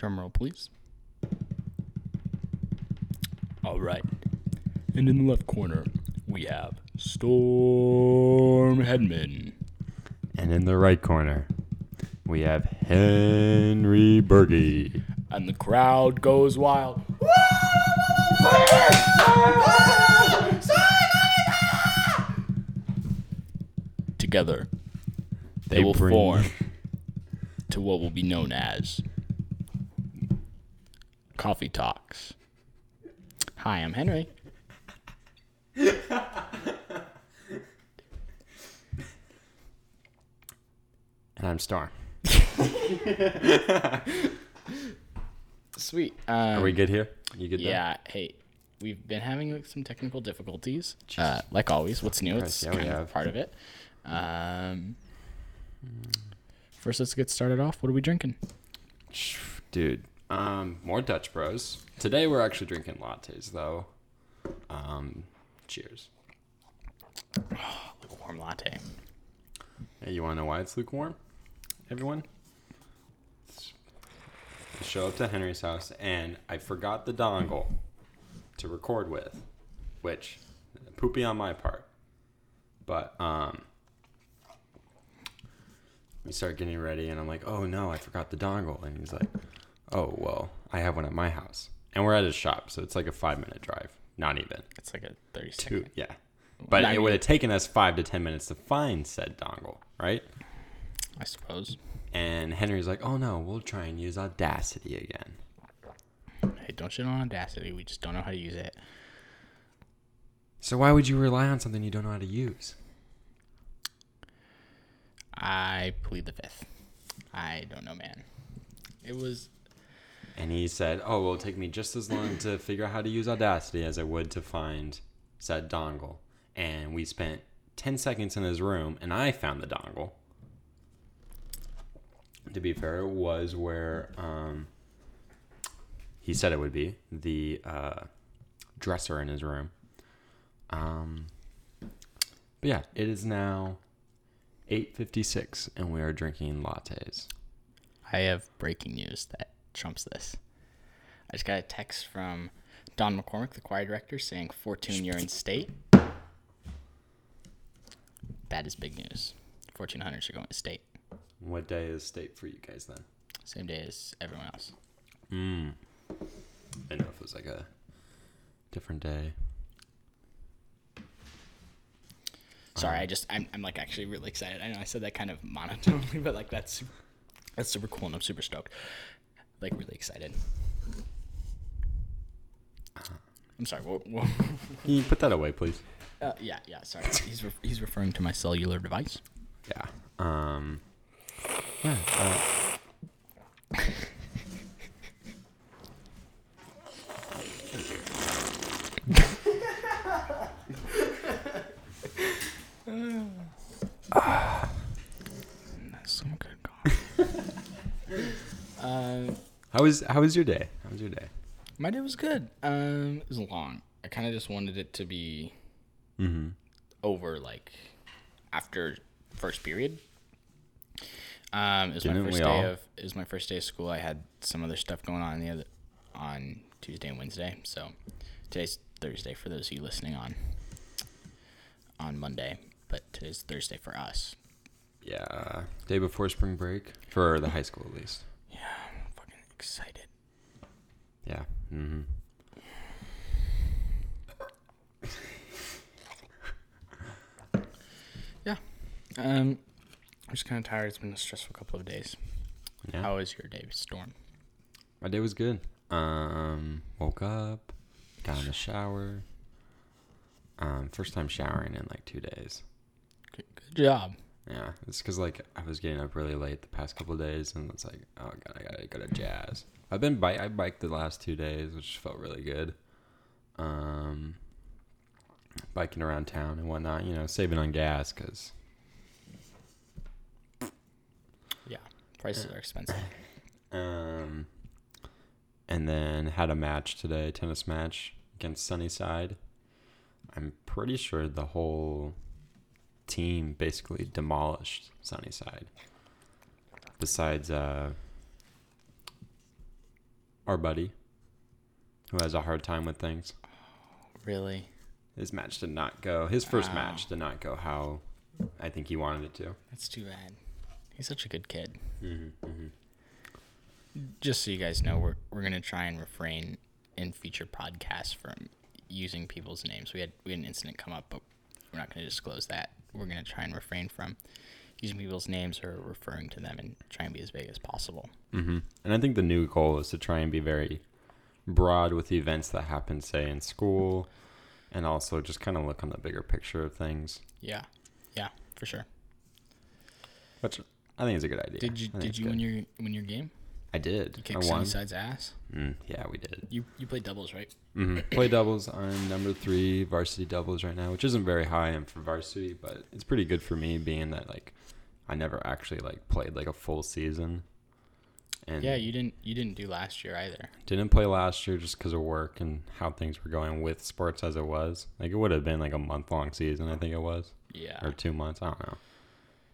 Drum roll, please. All right. And in the left corner, we have Storm Hedman. And in the right corner, we have Henry Berge. And the crowd goes wild. Together, they, They will bring- form to what will be known as Coffee Talks. Hi, I'm Henry. And I'm Storm. Sweet. Are Um, we good here? You good there? Yeah. Hey, we've been having like, some technical difficulties. Uh, like always, what's new? It's yeah, we kind of have. part of it. Um, first, let's get started off. What are we drinking? Dude, um, more Dutch Bros. Today we're actually drinking lattes though. Um, cheers. Lukewarm latte. Hey, you want to know why it's lukewarm? Everyone? I show up to Henry's house and I forgot the dongle to record with, which poopy on my part. But um, we start getting ready and I'm like, oh no, I forgot the dongle. And he's like, oh well, I have one at my house. And we're at his shop, so it's like a five minute drive. Not even. It's like a thirty Two, second. yeah. But I it would have taken us five to ten minutes to find said dongle, right? I suppose. And Henry's like, oh no, we'll try and use Audacity again. Hey, don't shit on Audacity. We just don't know how to use it. So why would you rely on something you don't know how to use? I plead the fifth. I don't know, man. It was And he said, oh, well, it'll take me just as long to figure out how to use Audacity as I would to find said dongle. And we spent 10 seconds in his room, and I found the dongle. To be fair, it was where um, he said it would be the uh, dresser in his room. Um, but yeah, it is now 8:56, and we are drinking lattes. I have breaking news that trumps this. I just got a text from Don McCormick, the choir director, saying Fortune, you're in state. That is big news. Fortune hunters are going to state. What day is state for you guys then? Same day as everyone else. Mm. I didn't know if it was like a different day. Sorry, I just I'm, I'm like actually really excited. I know I said that kind of monotonely, but like that's that's super cool and I'm super stoked. Like really excited. I'm sorry. What, what, Can you put that away, please? uh, yeah, yeah. Sorry. He's re- he's referring to my cellular device. Yeah. Um. Yeah. Uh, That's some good coffee. uh, how was how was your day? How was your day? my day was good. Um, it was long. I kind of just wanted it to be Mm-hmm. over like after first period. Um, it was Didn't my first all? day of it was my first day of school. I had some other stuff going on the other on Tuesday and Wednesday. So today's Thursday for those of you listening on on Monday, but today's Thursday for us. Yeah. Day before spring break for the high school, at least. Yeah, I'm fucking excited. Yeah. Mm-hmm. Yeah. Um, I'm just kind of tired. It's been a stressful couple of days. Yeah. How was your day, Storm? My day was good. Um, woke up, got in the shower. Um, first time showering in like two days. Good, good job. Yeah, it's because like I was getting up really late the past couple days, and it's like, oh god, I gotta go to jazz. I've been bike. I biked the last two days, which felt really good. Um, biking around town and whatnot, you know, saving on gas because Yeah, prices are expensive. Um, and then had a match today, tennis match against Sunnyside. I'm pretty sure the whole team basically demolished Sunnyside. Besides, uh, our buddy, who has a hard time with things. Really? His match did not go. His first Wow. match did not go how I think he wanted it to. That's too bad. He's such a good kid. Mm-hmm, mm-hmm. Just so you guys know, we're we're gonna try and refrain in future podcasts from using people's names. We had we had an incident come up, but we're not gonna disclose that. We're gonna try and refrain from using people's names or referring to them and try and be as vague as possible. Mm-hmm. And I think the new goal is to try and be very broad with the events that happen, say, in school, and also just kind of look on the bigger picture of things, Yeah, yeah, for sure. which I think is a good idea. Did you did you good. win your win your game? I did. You I kicked won. Sunnyside's ass. Mm, yeah, we did. You you played doubles, right? hmm Play doubles. I'm number three varsity doubles right now, which isn't very high end for varsity, but it's pretty good for me, being that like I never actually like played like a full season. And Yeah, you didn't you didn't do last year either. didn't play last year just because of work and how things were going with sports as it was. Like it would have been like a month long season, I think it was, Yeah. or two months. I don't know.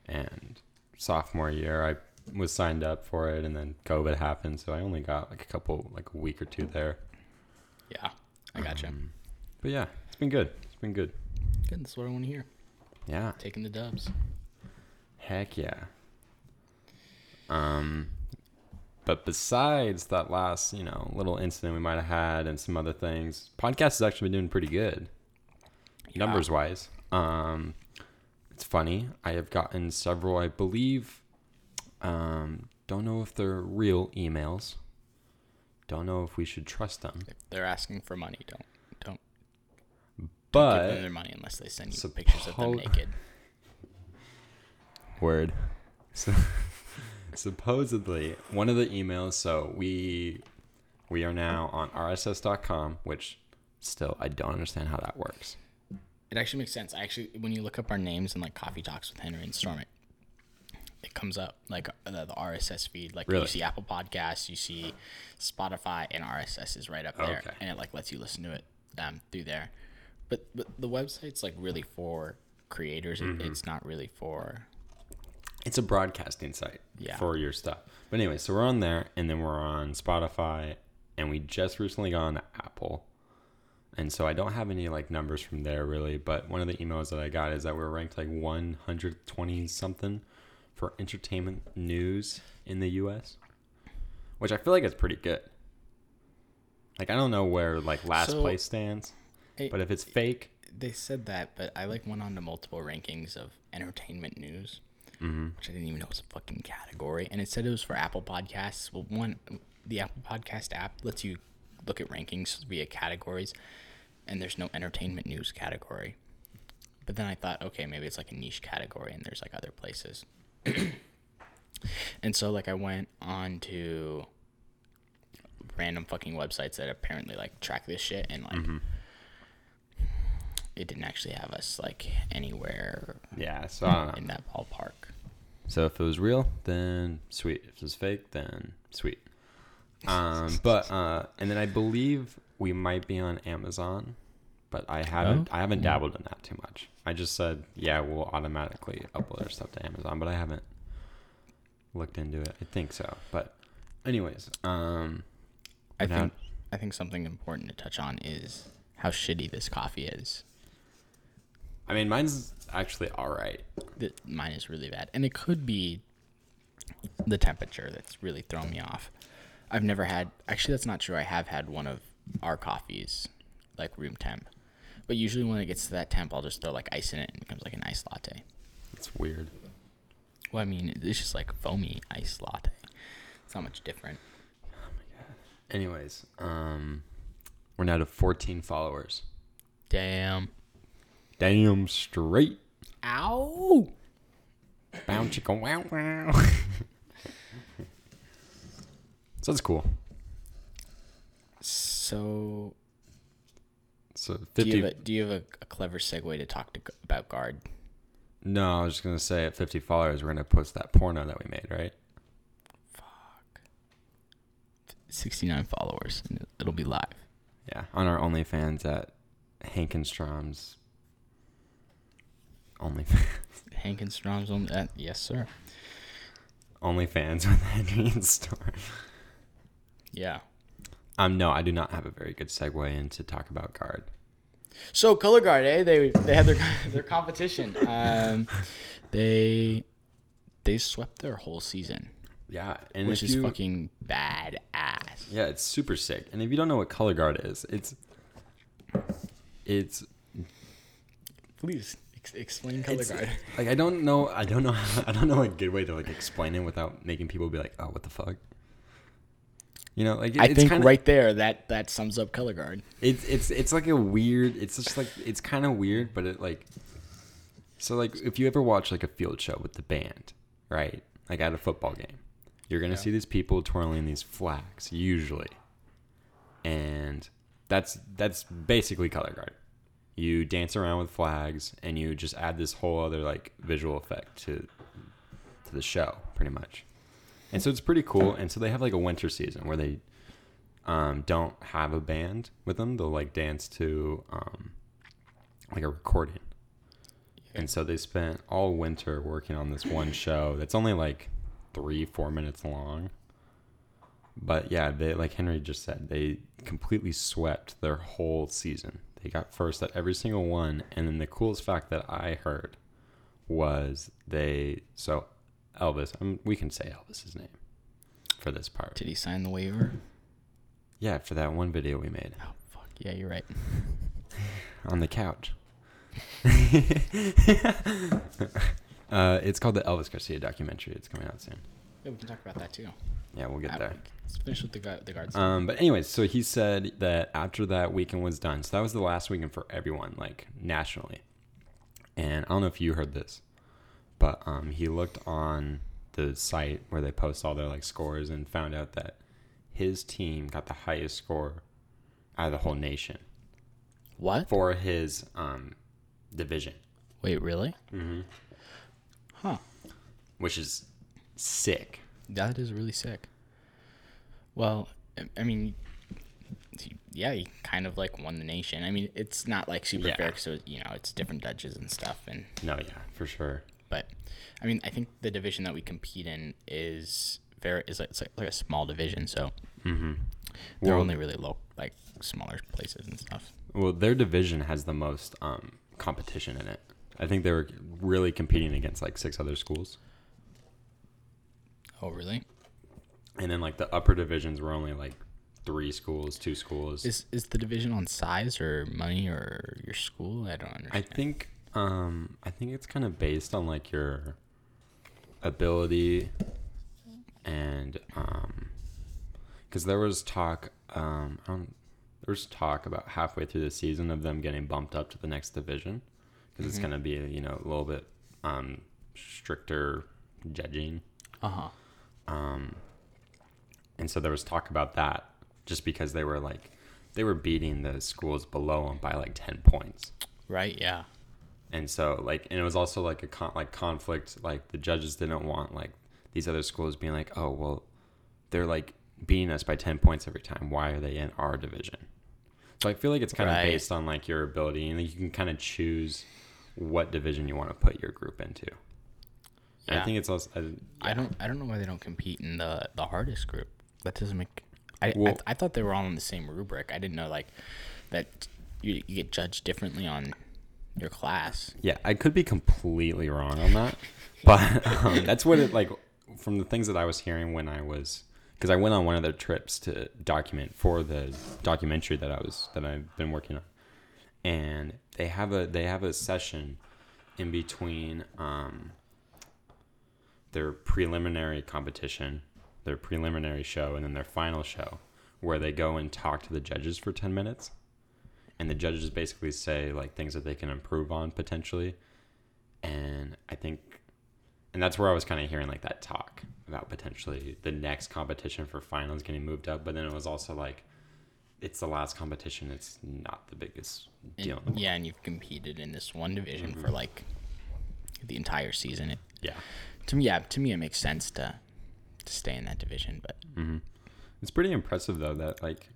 And sophomore year, I was signed up for it, and then COVID happened, so I only got like a couple, like a week or two there. Yeah. I gotcha. Um, but yeah, it's been good. It's been good. Good. That's what I want to hear. Yeah. Taking the dubs. Heck yeah. Um, but besides that last, you know, little incident we might have had and some other things, podcast has actually been doing pretty good, Yeah. numbers wise. Um, it's funny. I have gotten several, I believe. Um, don't know if they're real emails. Don't know if we should trust them. If they're asking for money, don't don't but give them their money unless they send you pictures of them naked. Word. So, supposedly, one of the emails. So we we are now on RSS.com, which still I don't understand how that works. It actually makes sense. I actually, when you look up our names in like Coffee Talks with Henry and Storm, it, it comes up like uh, the, the RSS feed. Like Really? you see Apple Podcasts, you see Spotify, and RSS is right up there, Okay. and it like lets you listen to it um, through there. But, but the website's like really for creators. Mm-hmm. it's not really for It's a broadcasting site Yeah. for your stuff. But anyway, so we're on there, and then we're on Spotify, and we just recently got on Apple. And so I don't have any like numbers from there really, but one of the emails that I got is that we're ranked like 120 something for entertainment news in the US, which I feel like is pretty good. Like I don't know where like last So- place stands, Hey, but if it's fake, they said that, but I like went on to multiple rankings of entertainment news, mhm. which I didn't even know was a fucking category. And it said it was for Apple Podcasts. Well, one, the Apple Podcast app lets you look at rankings via categories, and there's no entertainment news category. But then I thought, okay, maybe it's like a niche category, and there's like other places. and so, like, I went on to random fucking websites that apparently like track this shit, and like Mm-hmm. it didn't actually have us like anywhere yeah. So I in that ballpark. So if it was real, then sweet. If it was fake, then sweet. Um, but uh, and then I believe we might be on Amazon, but I haven't. Oh. I haven't dabbled in that too much. I just said, yeah, we'll automatically upload our stuff to Amazon, but I haven't looked into it. I think so, but anyways, um, I Now- think I think something important to touch on is how shitty this coffee is. I mean, mine's actually all right. Th- Mine is really bad, and it could be the temperature that's really thrown me off. I've never had. Actually, that's not true. I have had one of our coffees, like room temp, but usually when it gets to that temp, I'll just throw like ice in it and it becomes like an iced latte. It's weird. Well, I mean, it's just like foamy iced latte. It's not much different. Oh my god. Anyways, um, we're now to 14 followers. Damn. Damn straight. Ow. Bow chicka wow wow. so that's cool. So, So do you have, a, do you have a, a clever segue to talk to, about guard? no, I was just going to say at 50 followers, we're going to post that porno that we made, right? Fuck. 69 followers, and it- it'll be live. Yeah. On our OnlyFans at Hankenstrom's OnlyFans. Hankenstrom's on that. Yes, sir. OnlyFans with Henry and Storm. Yeah. Um, no, I do not have a very good segue into talk about guard. So color guard, eh? They they had their their competition. Um, they they swept their whole season, Yeah, and which is you, fucking badass. yeah, it's super sick. And if you don't know what color guard is, it's it's Please ex- explain color guard. like I don't know I don't know I don't know a good way to like explain it without making people be like, oh, what the fuck. You know, like it- I it's think kinda, right there that that sums up color guard. It's it's it's like a weird. It's just like it's kind of weird, but it like. So like, if you ever watch like a field show with the band, right? Like at a football game, you're gonna Yeah. see these people twirling these flags usually, and that's that's basically color guard. You dance around with flags, and you just add this whole other like visual effect to to the show, pretty much. And so it's pretty cool. And so they have like a winter season where they um, don't have a band with them. They'll like dance to um, like a recording. And so they spent all winter working on this one show that's only like three, four minutes long. But yeah, they like Henry just said, they completely swept their whole season. They got first at every single one. And then the coolest fact that I heard was they so Elvis, um, we can say Elvis's name for this part. Did he sign the waiver? Yeah, for that one video we made Oh fuck yeah, you're right. on the couch. uh, it's called the Elvis Garcia documentary. It's coming out soon. Yeah, we can talk about that too. Yeah, we'll get Ah, there. Let's finish with the. The guards. Um, but anyways, so he said that after that weekend was done, so that was the last weekend for everyone, like nationally. And I don't know if you heard this, but um, he looked on the site where they post all their like scores and found out that his team got the highest score out of the whole nation what? for his um, division, Wait, really? mm-hmm. Huh. which is sick. That is really sick. Well, I- mean, yeah, he kind of like won the nation. I mean, it's not like super Yeah. fair because you know it's different judges and stuff, and No, yeah, for sure. I mean, I think the division that we compete in is very is like, it's like, like a small division, so Mm-hmm. they're Well- only really low like smaller places and stuff. Well, their division has the most um, competition in it. I think they were really competing against like six other schools, Oh, really? and then like the upper divisions were only like three schools, two schools. Is is the division on size or money or your school? I don't understand. I think um, I think it's kind of based on like your ability and um, because there was talk um, I don't, there was talk about halfway through the season of them getting bumped up to the next division because it's Mhm. gonna be you know a little bit um, stricter judging. uh huh. Um, and so there was talk about that just because they were like they were beating the schools below them by like 10 points Right? Yeah. And so like and it was also like a con- like conflict like the judges didn't want like these other schools being like oh well they're like beating us by 10 points every time why are they in our division so i feel like it's kind Right. of based on like your ability and you can kind of choose what division you want to put your group into Yeah. i think it's also uh, I don't I don't know why they don't compete in the the hardest group. That doesn't make. I I, Well- I thought they were all in the same rubric. I didn't know like that you, you get judged differently on your class. Yeah, I could be completely wrong on that, but um, that's what it like from the things that I was hearing when I was because I went on one of their trips to document for the documentary that I was that I've been working on, and they have a they have a session in between um, their preliminary competition, their preliminary show, and then their final show, where they go and talk to the judges for ten minutes and the judges basically say like things that they can improve on potentially and i think and that's where i was kind of hearing like that talk about potentially the next competition for finals getting moved up but then it was also like it's the last competition it's not the biggest deal in the yeah, and you've competed in this one division Mm-hmm. for like the entire season. It, yeah to me, yeah, to me, it makes sense to to stay in that division. But hmm it's pretty impressive though that like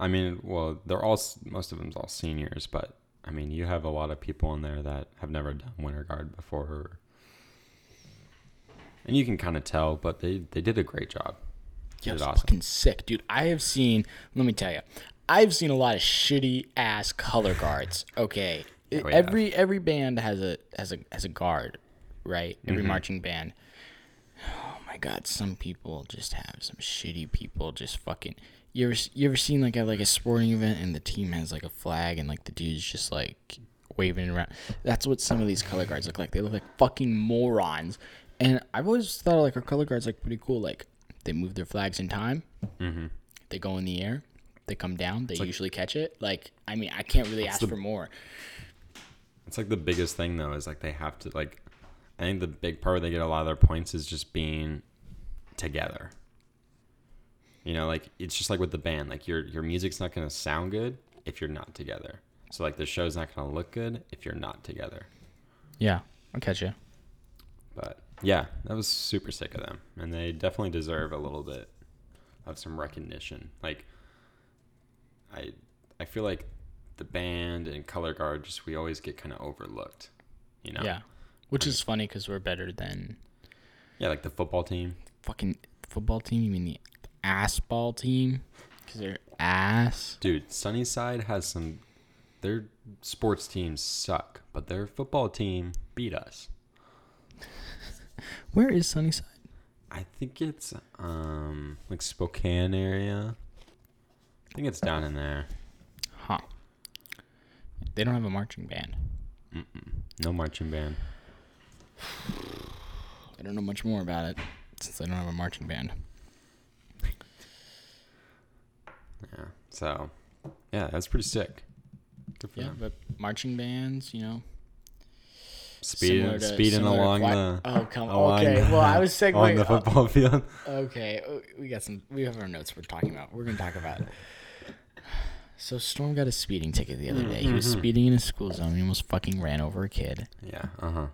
i mean well they're all most of them's all seniors but i mean you have a lot of people in there that have never done winter guard before and you can kind of tell but they they did a great job Yeah, It it's was awesome. fucking sick, dude. I have seen. Let me tell you, I've seen a lot of shitty ass color guards. Okay, Yeah, every every band has a has a has a guard, right? Mm-hmm. Every marching band. Oh my god, some people just have some shitty people just fucking. You ever you ever seen like a like a sporting event and the team has like a flag and like the dude's just like waving it around. That's what some of these color guards look like. They look like fucking morons. And I've always thought like our color guards like pretty cool. Like they move their flags in time. Mm-hmm. They go in the air. They come down. They usually catch it. Like I mean, I can't really ask the- for more. It's like the biggest thing though is like they have to like. I think the big part where they get a lot of their points is just being together. You know, like it's just like with the band. Like your your music's not gonna sound good if you're not together. So like the show's not gonna look good if you're not together. Yeah, I'll catch you. But yeah, that was super sick of them, and they definitely deserve a little bit of some recognition. Like, I I feel like the band and color guard just we always get kind of overlooked. You know? Yeah, which is funny because we're better than Yeah, like the football team. fucking football team. You mean the ass ball team? Because they're ass. Dude, Sunnyside has some. Their sports teams suck, but their football team beat us. Where is Sunnyside? I think it's um like Spokane area. I think it's down in there. Huh. They don't have a marching band. Mm-mm. No marching band. I don't know much more about it since they don't have a marching band. Yeah. So, yeah, that's pretty sick. Good for Yeah, them. but marching bands, you know, Speeding, to- speeding along the. Oh come on. Okay, the- well I was on the football field. Okay, uh, we got some. We have our notes we're talking about. We're gonna talk about. So Storm got a speeding ticket the other day. He was Mhm. speeding in a school zone. He almost fucking ran over a kid. Yeah. Uh huh.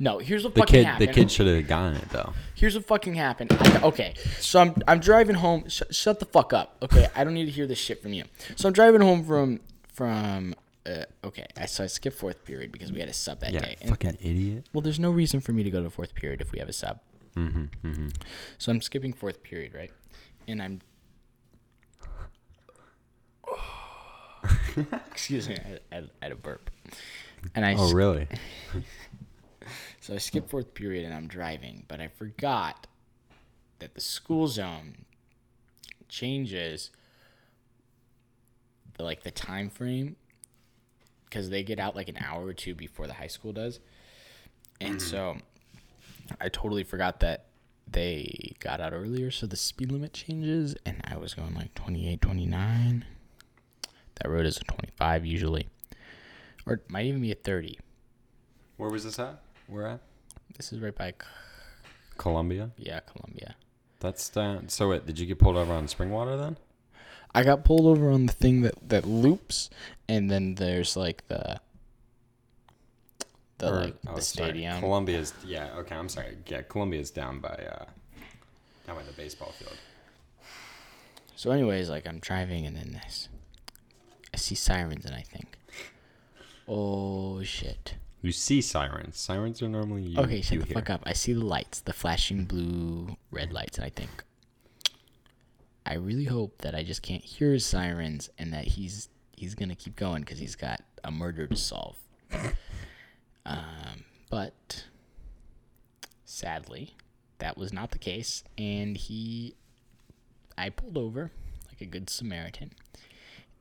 No, here's what The fucking kid, happened. the kid should have gotten it though. Here's what fucking happened. I, okay, so I'm I'm driving home. Sh- shut the fuck up. Okay, I don't need to hear this shit from you. So I'm driving home from from. Uh, okay, I so I skipped fourth period because we had a sub that Yeah. day. And, Fucking idiot. well, there's no reason for me to go to fourth period if we have a sub. Mm-hmm. Mm-hmm. So I'm skipping fourth period, right? And I'm. Excuse me, I, I, I had a burp. And I Oh really? so I skipped fourth period and I'm driving, but I forgot that the school zone changes the like the time frame because they get out like an hour or two before the high school does. And mm-hmm. so I totally forgot that they got out earlier, so the speed limit changes, and I was going like 28, 29. That road is a 25 usually, or it might even be a 30. Where was this at? Where at? This is right by, Columbia. yeah, Columbia. That's down. So wait, did you get pulled over on Springwater then? I got pulled over on the thing that, that loops, and then there's like the, the Or- like oh, the sorry. stadium. Columbia's yeah. Okay, I'm sorry. Yeah, Columbia's down by uh, down by the baseball field. So, anyways, like I'm driving, and then this, I see sirens, and I think, oh shit. You see sirens. Sirens are normally you. Okay, shut you the hear. fuck up. I see the lights, the flashing blue, red lights, and I think, I really hope that I just can't hear his sirens and that he's he's gonna keep going because he's got a murder to solve. um, but sadly, that was not the case, and he, I pulled over like a good Samaritan,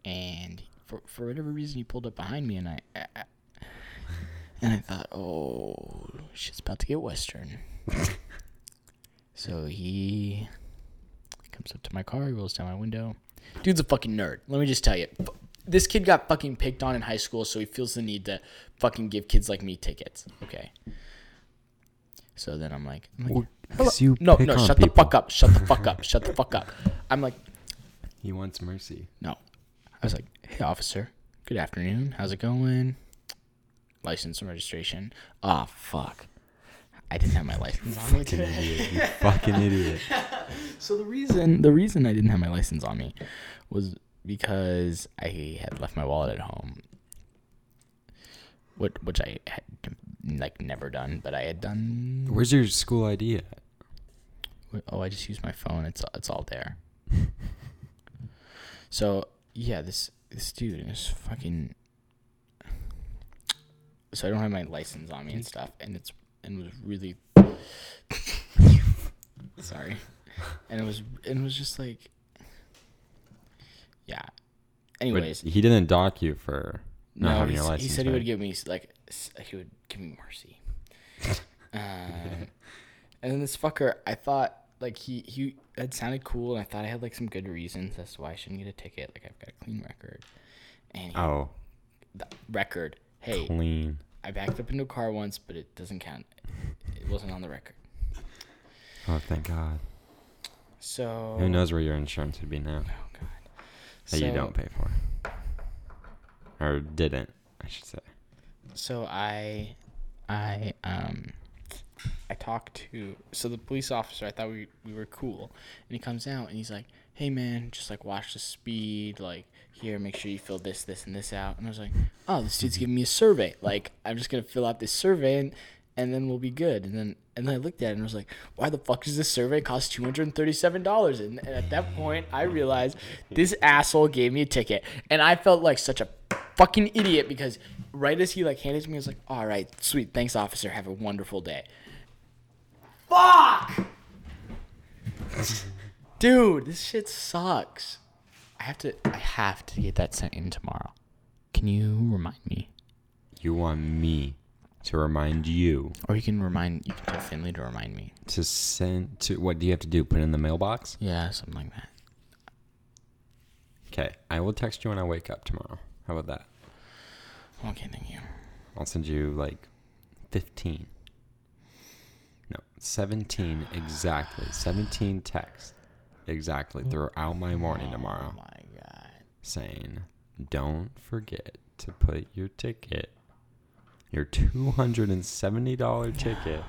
and for for whatever reason he pulled up behind me, and I, I and I thought, oh, shit's about to get Western. so he comes up to my car, he rolls down my window. Dude's a fucking nerd. Let me just tell you. This kid got fucking picked on in high school, so he feels the need to fucking give kids like me tickets. Okay. So then I'm like, I'm like you no, no, shut the fuck up. Shut the fuck up. Shut the fuck up. I'm like, He wants mercy. no. I was like, hey, officer. Good afternoon. How's it going? License and registration. Ah, fuck. I didn't have my license on me Fucking idiot. You fucking idiot. So the reason the reason I didn't have my license on me was because I had left my wallet at home. Which, which I had like never done, but I had done. Where's your school ID at? Oh, I just used my phone. It's it's all there. so yeah, this this dude is fucking. So I don't have my license on me and stuff, and it's and it was really. Sorry, and it was and it was just like. Yeah. But Anyways, he didn't dock you for not no, having he, your license. he said he would give me like he would give me mercy. um, and then this fucker, I thought like he he had sounded cool, and I thought I had like some good reasons as to why I shouldn't get a ticket. Like I've got a clean record, and he, Oh, the record. Hey, clean. I backed up into a car once, but it doesn't count. It wasn't on the record. Oh, thank God. So Who knows where your insurance would be now Oh god. that you don't pay for, or didn't, I should say. so I I um I talked to so the police officer I thought we we were cool. And he comes out and he's like hey man just like watch the speed like here make sure you fill this this and this out. And I was like oh this dude's giving me a survey. Like I'm just gonna fill out this survey and and then we'll be good. And then and then I looked at it and I was like why the fuck does this survey cost two hundred and thirty seven dollars? And, at that point I realized this asshole gave me a ticket. And I felt like such a fucking idiot because right as he like handed me, I was like, all right, sweet, thanks, officer. Have a wonderful day. Fuck, dude, this shit sucks. I have to, I have to get that sent in tomorrow. Can you remind me, You want me to remind you or you can remind, you can tell Finley to remind me. to send to what do you have to do? Put it in the mailbox? Yeah, something like that. Okay, I will text you when I wake up tomorrow. How about that? Okay, thank you. I'll send you like 15. No, 17 exactly. 17 texts exactly throughout my morning oh tomorrow Oh my god. saying, don't forget to put your ticket, your $270 ticket,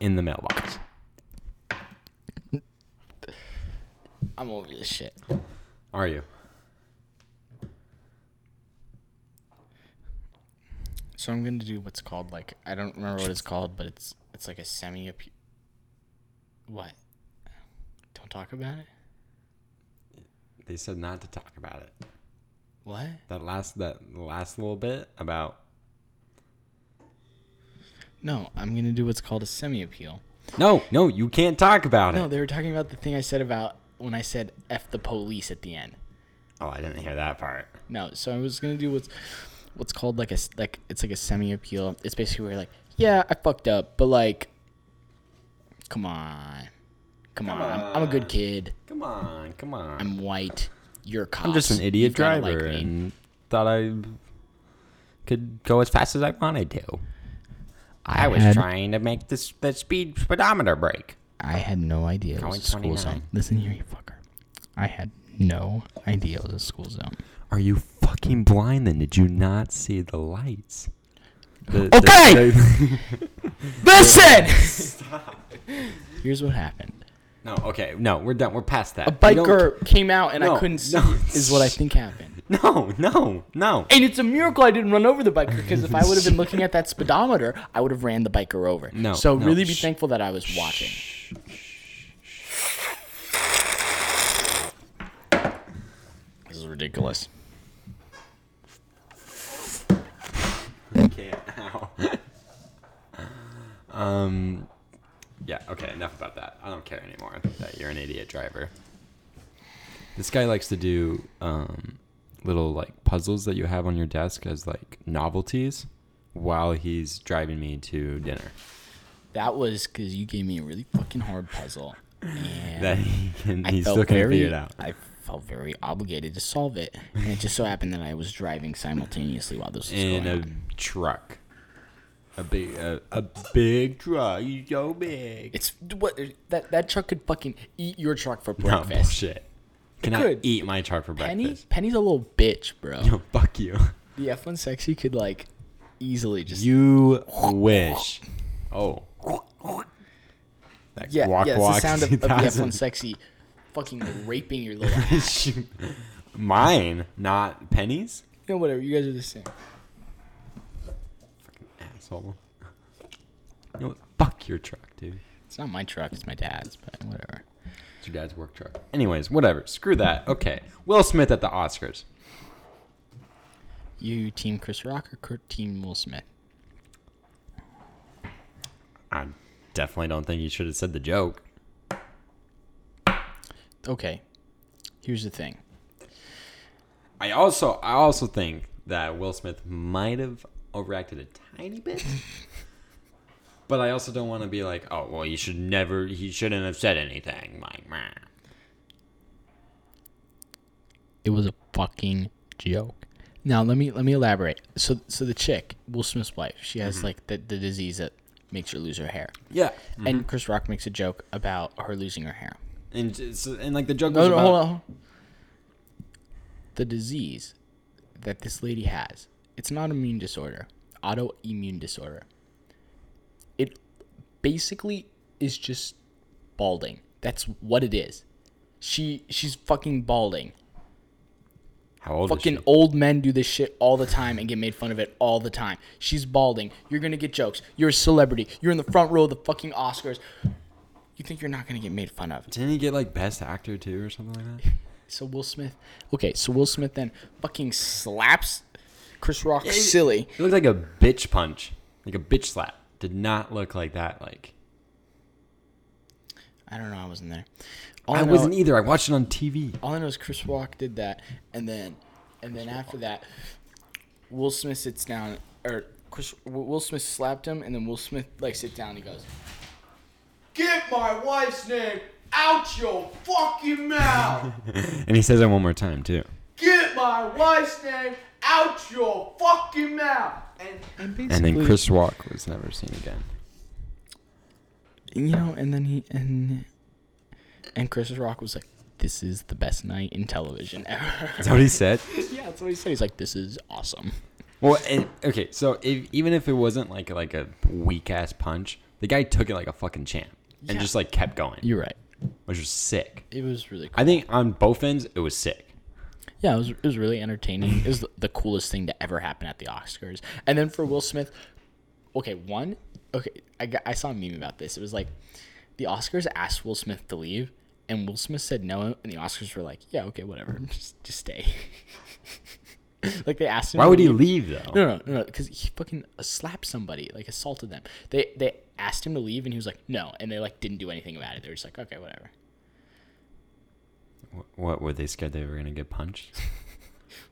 in the mailbox. I'm over this shit. Are you? So I'm gonna do what's called like I don't remember what it's called, but it's it's like a semi What? Don't talk about it. They said not to talk about it. What? That last that last little bit about No, I'm gonna do what's called a semi appeal. No, no, you can't talk about No, it. No, they were talking about the thing I said about when I said "f the police" at the end. Oh, I didn't hear that part. No, so I was gonna do what's what's called like a like it's like a semi appeal. It's basically where you're like, yeah, I fucked up, but like, come on, come, on, I'm, I'm a good kid. Come on, come on. I'm white. You're a cop. I'm just an idiot driver and thought I could go as fast as I wanted to. I, was had- trying to make this the speed speedometer break. I had no idea it was a school zone. Listen here, you fucker. I had no idea it was a school zone. Are you fucking blind then? Did you not see the lights? The- Okay! the- Listen! Here's what happened. no, okay, no, we're done. We're past that. A biker came out and I couldn't see, no. is what I think happened. No, no, no. And it's a miracle I didn't run over the biker because if I would have been looking at that speedometer, I would have ran the biker over. No, So no, really be shh. thankful that I was watching. This is ridiculous. can't. Ow. um, yeah. Okay. Enough about that. I don't care anymore that you're an idiot driver. This guy likes to do um, little like puzzles that you have on your desk as like novelties while he's driving me to dinner. That was because you gave me a really fucking hard puzzle. And That he can, I he's still can't very, figure it out. I felt very obligated to solve it. And it just so happened that I was driving simultaneously while this was In going a on. truck. A big, a, a big truck. You so big. It's what that that truck could fucking eat your truck for No breakfast. bullshit. Can I eat my truck for Penny, breakfast? Penny's a little bitch, bro. Yo, fuck you. The F1 sexy could like easily just You wish. Oh. That yeah walk, yeah. It's walk the sound of, of the 2000. F1 sexy fucking raping your little ass. Mine, not pennies. you know whatever. You guys are the same. Fucking asshole. You know what? Fuck your truck, dude. It's not my truck. It's my dad's. But whatever. It's your dad's work truck. Anyways, whatever. Screw that. Okay. Will Smith at the Oscars. You team Chris Rock or team Will Smith? I definitely don't think you should have said the joke. Okay. Here's the thing. I also I also think that Will Smith might have overacted a tiny bit. but I also don't want to be like, oh well, you should never he shouldn't have said anything. Like, meh. It was a fucking joke. Now let me let me elaborate. So so the chick, Will Smith's wife, she has mm-hmm. like the, the disease that makes her lose her hair. yeah, And mm-hmm. Chris Rock makes a joke about her losing her hair. And it's, and like the joke No, was no, about, hold on. hold on. The disease that this lady has, it's not immune disorder, autoimmune disorder. It basically is just balding. That's what it is. She she's fucking balding. how old Fucking is she? old men do this shit all the time and get made fun of it all the time. She's balding. You're gonna get jokes. You're a celebrity. You're in the front row of the fucking Oscars. You think you're not gonna get made fun of? Didn't he get like best actor too or something like that? So Will Smith. Okay, so Will Smith then fucking slaps Chris Rock he- silly. It looked like a bitch punch, like a bitch slap. Did not look like that. Like I don't know. I wasn't there. All I know, wasn't either. I watched it on TV. All I know is Chris Rock did that, and then, and then after that, Will Smith sits down, or Chris Will Smith slapped him, and then Will Smith like sit down. And he goes, "Get my wife's name out your fucking mouth." And he says it one more time too. Get my wife's name out your fucking mouth. And, and basically, And then Chris Rock was never seen again. you know, and then he and and Chris Rock was like, "This is the best night in television ever." Is that what he said? yeah, that's what he said. He's like, "This is awesome." Well, and, okay, so if, even if it wasn't like like a weak ass punch, the guy took it like a fucking champ and just like kept going, You're right. which was sick. It was really cool. I think on both ends it was sick. yeah, it was it was really entertaining. it was the coolest thing to ever happen at the Oscars. And then for Will Smith, okay, one, okay, I got, I saw a meme about this. It was like the Oscars asked Will Smith to leave, and Will Smith said no, and the Oscars were like, yeah, okay, whatever, just just stay. like they asked him. Why to would he leave. leave though? No, no, no, because he fucking slapped somebody, like assaulted them. They they asked him to leave, and he was like, no, and they like didn't do anything about it. They were just like, okay, whatever. Wh- What were they scared they were gonna get punched?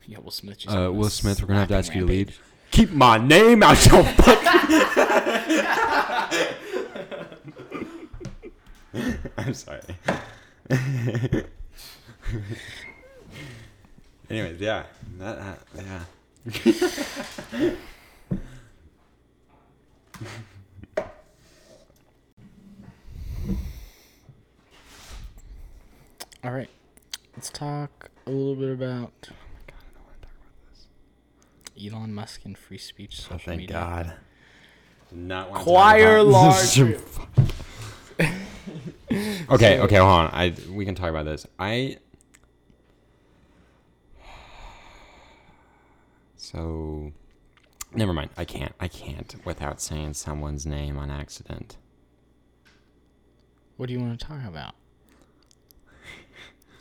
Yeah, Will Smith just. Uh, went Will Smith, we're gonna have to ask slapping you to leave. Keep my name out your fucking. I'm sorry. Anyways, yeah, that, that yeah. All right, let's talk a little bit about God, I don't want to talk about this. Elon Musk and free speech oh, social Oh, thank media. God. Not wanna Choir large. okay, okay, hold on. I we can talk about this. I so never mind. I can't. I can't without saying someone's name on accident. What do you want to talk about?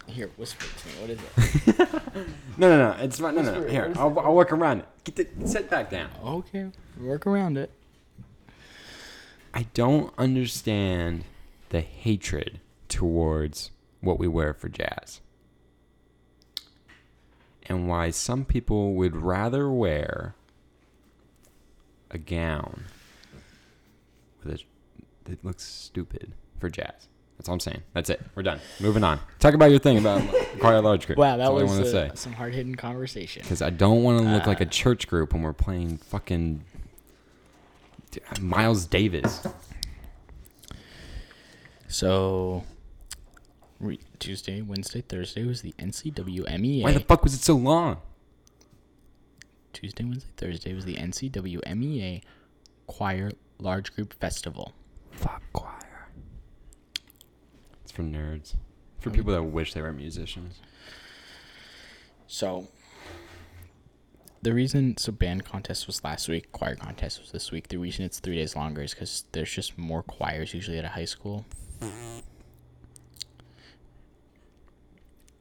Here, whisper it to me. What is it? No, no, no. It's fine. No, no. No. Here, I'll, I'll work around it. Get the sit back down. okay, work around it. I don't understand the hatred towards what we wear for jazz. And why some people would rather wear a gown with a, that looks stupid for jazz. That's all I'm saying. That's it. We're done. Moving on. Talk about your thing about choir large group. Wow, that was to say. uh, some hard hitting conversation. Because I don't want to look like a Uh, church group when we're playing fucking Miles Davis. So, re- Tuesday, Wednesday, Thursday was the NCWMEA. Why the fuck was it so long? Tuesday, Wednesday, Thursday was the NCWMEA Choir Large Group Festival. Fuck choir. It's for nerds. For Oh, people that wish they were musicians. So, the reason so band contest was last week, choir contest was this week. The reason it's three days longer is because there's just more choirs usually at a high school.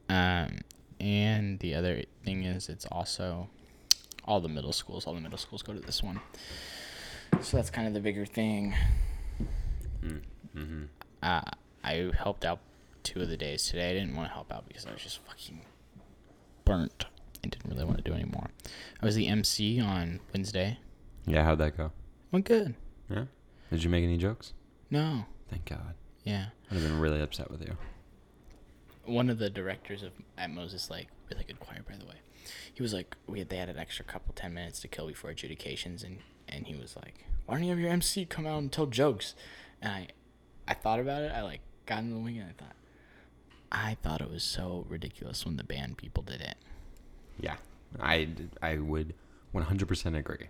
Um, and the other thing is it's also all the middle schools. All the middle schools go to this one, so that's kind of the bigger thing. Mm-hmm. Uh, I helped out two of the days today. I didn't want to help out because I was just fucking burnt and didn't really want to do anymore. I was the MC on Wednesday. Yeah, how'd that go? Went good. Yeah. Did you make any jokes? No. Thank God. Yeah. I'd have been really upset with you. One of the directors of at Moses Lake, really good choir by the way. He was like, we had, they had an extra couple ten minutes to kill before adjudications, and and he was like, why don't you have your MC come out and tell jokes? And I, I thought about it. I like got in the wing and I thought, I thought it was so ridiculous when the band people did it. Yeah, I I would 100% agree,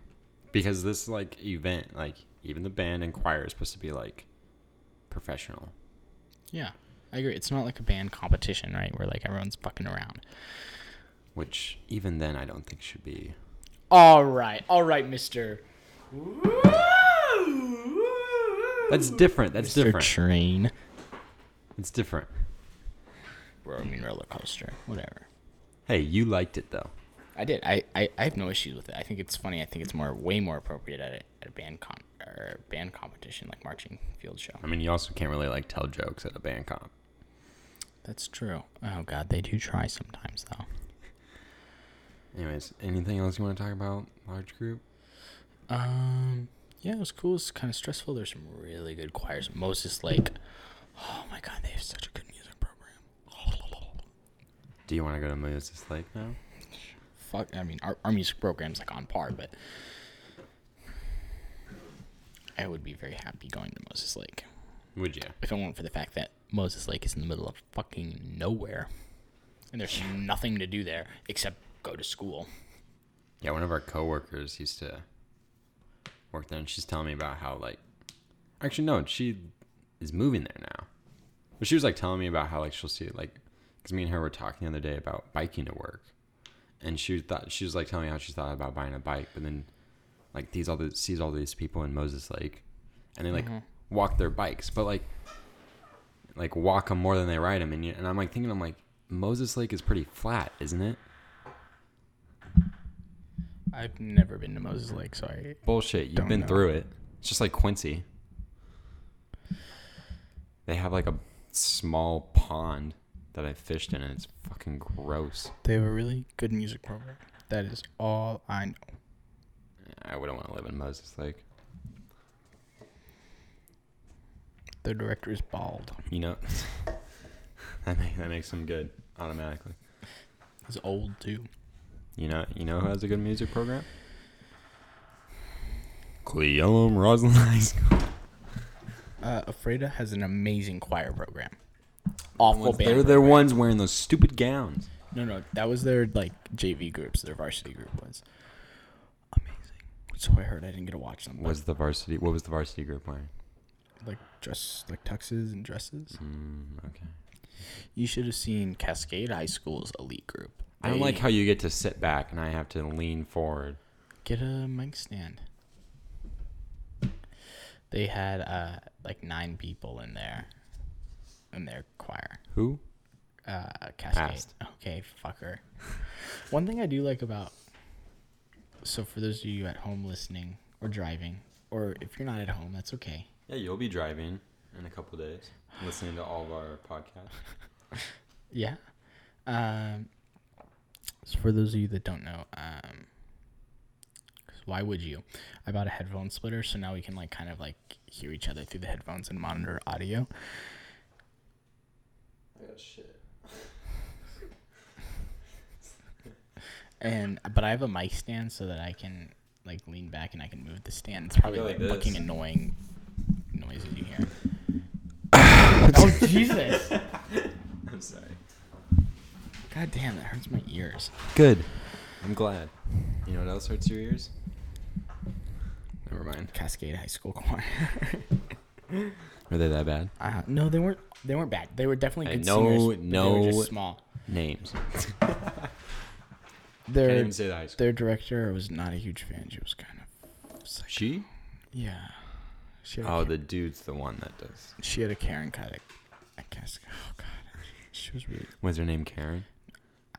because this like event, like even the band and choir is supposed to be like professional. Yeah, I agree. It's not like a band competition, right? Where like everyone's fucking around. which even then I don't think should be. All right, all right, Mister. That's different. That's Mr. different. Train. It's different. Or I mean roller coaster, whatever. Hey, you liked it though. I did. I, I, I have no issues with it. I think it's funny. I think it's more way more appropriate at a, at a band con or band competition like marching field show. I mean, you also can't really like tell jokes at a band comp. That's true. Oh god, they do try sometimes though. Anyways, anything else you want to talk about? Large group. Um, yeah, it was cool. It's kind of stressful. There's some really good choirs. Moses Lake. Oh my god, they have such a good music program. Do you want to go to Moses Lake now? Fuck, I mean, our, our music program's like on par, but I would be very happy going to Moses Lake Would you? if it weren't for the fact that Moses Lake is in the middle of fucking nowhere, and there's nothing to do there except go to school. Yeah, one of our coworkers used to work there, and she's telling me about how like, actually no, she is moving there now. But she was like telling me about how like she'll see it like, because me and her were talking the other day about biking to work, and she thought she was like telling me how she thought about buying a bike, but then like these all the sees all these people in Moses Lake, and they like Mhm. walk their bikes, but like like walk them more than they ride them, and you, and I'm like thinking I'm like Moses Lake is pretty flat, isn't it? I've never been to Moses Lake, so I Bullshit. You've been know. through it. It's just like Quincy. They have like a small pond that I fished in, and it's fucking gross. they have a really good music program. That is all I know. I wouldn't want to live in Moses Lake. The director is bald. You know, that make, that makes him good automatically. He's old too. You know, you know who has a good music program? Cle Elum Roslyn High School. Uh, Ephrata has an amazing choir program. Awful band. They're the ones wearing those stupid gowns. No, no, that was their like JV groups. Their varsity group was amazing. So I heard. I didn't get to watch them. Was the varsity? What was the varsity group wearing? like dress like tuxes and dresses. Mm, okay. You should have seen Cascade High School's elite group. I don't like how you get to sit back and I have to lean forward. get a mic stand. They had uh like nine people in there, in their choir. Who? Uh, Cascade. Passed. Okay, fucker. One thing I do like about so for those of you at home listening or driving, or if you're not at home, that's okay. Yeah, you'll be driving in a couple days, listening to all of our podcasts. Yeah. Um. So for those of you that don't know, um, why would you? I bought a headphone splitter, so now we can like kind of like hear each other through the headphones and monitor audio. I got shit. And but I have a mic stand so that I can like lean back and I can move the stand. It's probably Go like like fucking this. annoying noises you hear. oh Jesus! I'm sorry. God damn, that hurts my ears. Good. I'm glad. You know what else hurts your ears? Never mind. Cascade High School choir. Are they that bad? uh, no, they weren't. They weren't bad. They were definitely Hey, good no- singers. but They were no- just small. Names. Can't their even say the high school. their director was not a huge fan. She was kind of psych- She? yeah. She Oh, the dude's the one that does. she had a Karen kind of, I guess. Oh god, she was really. Was her name Karen?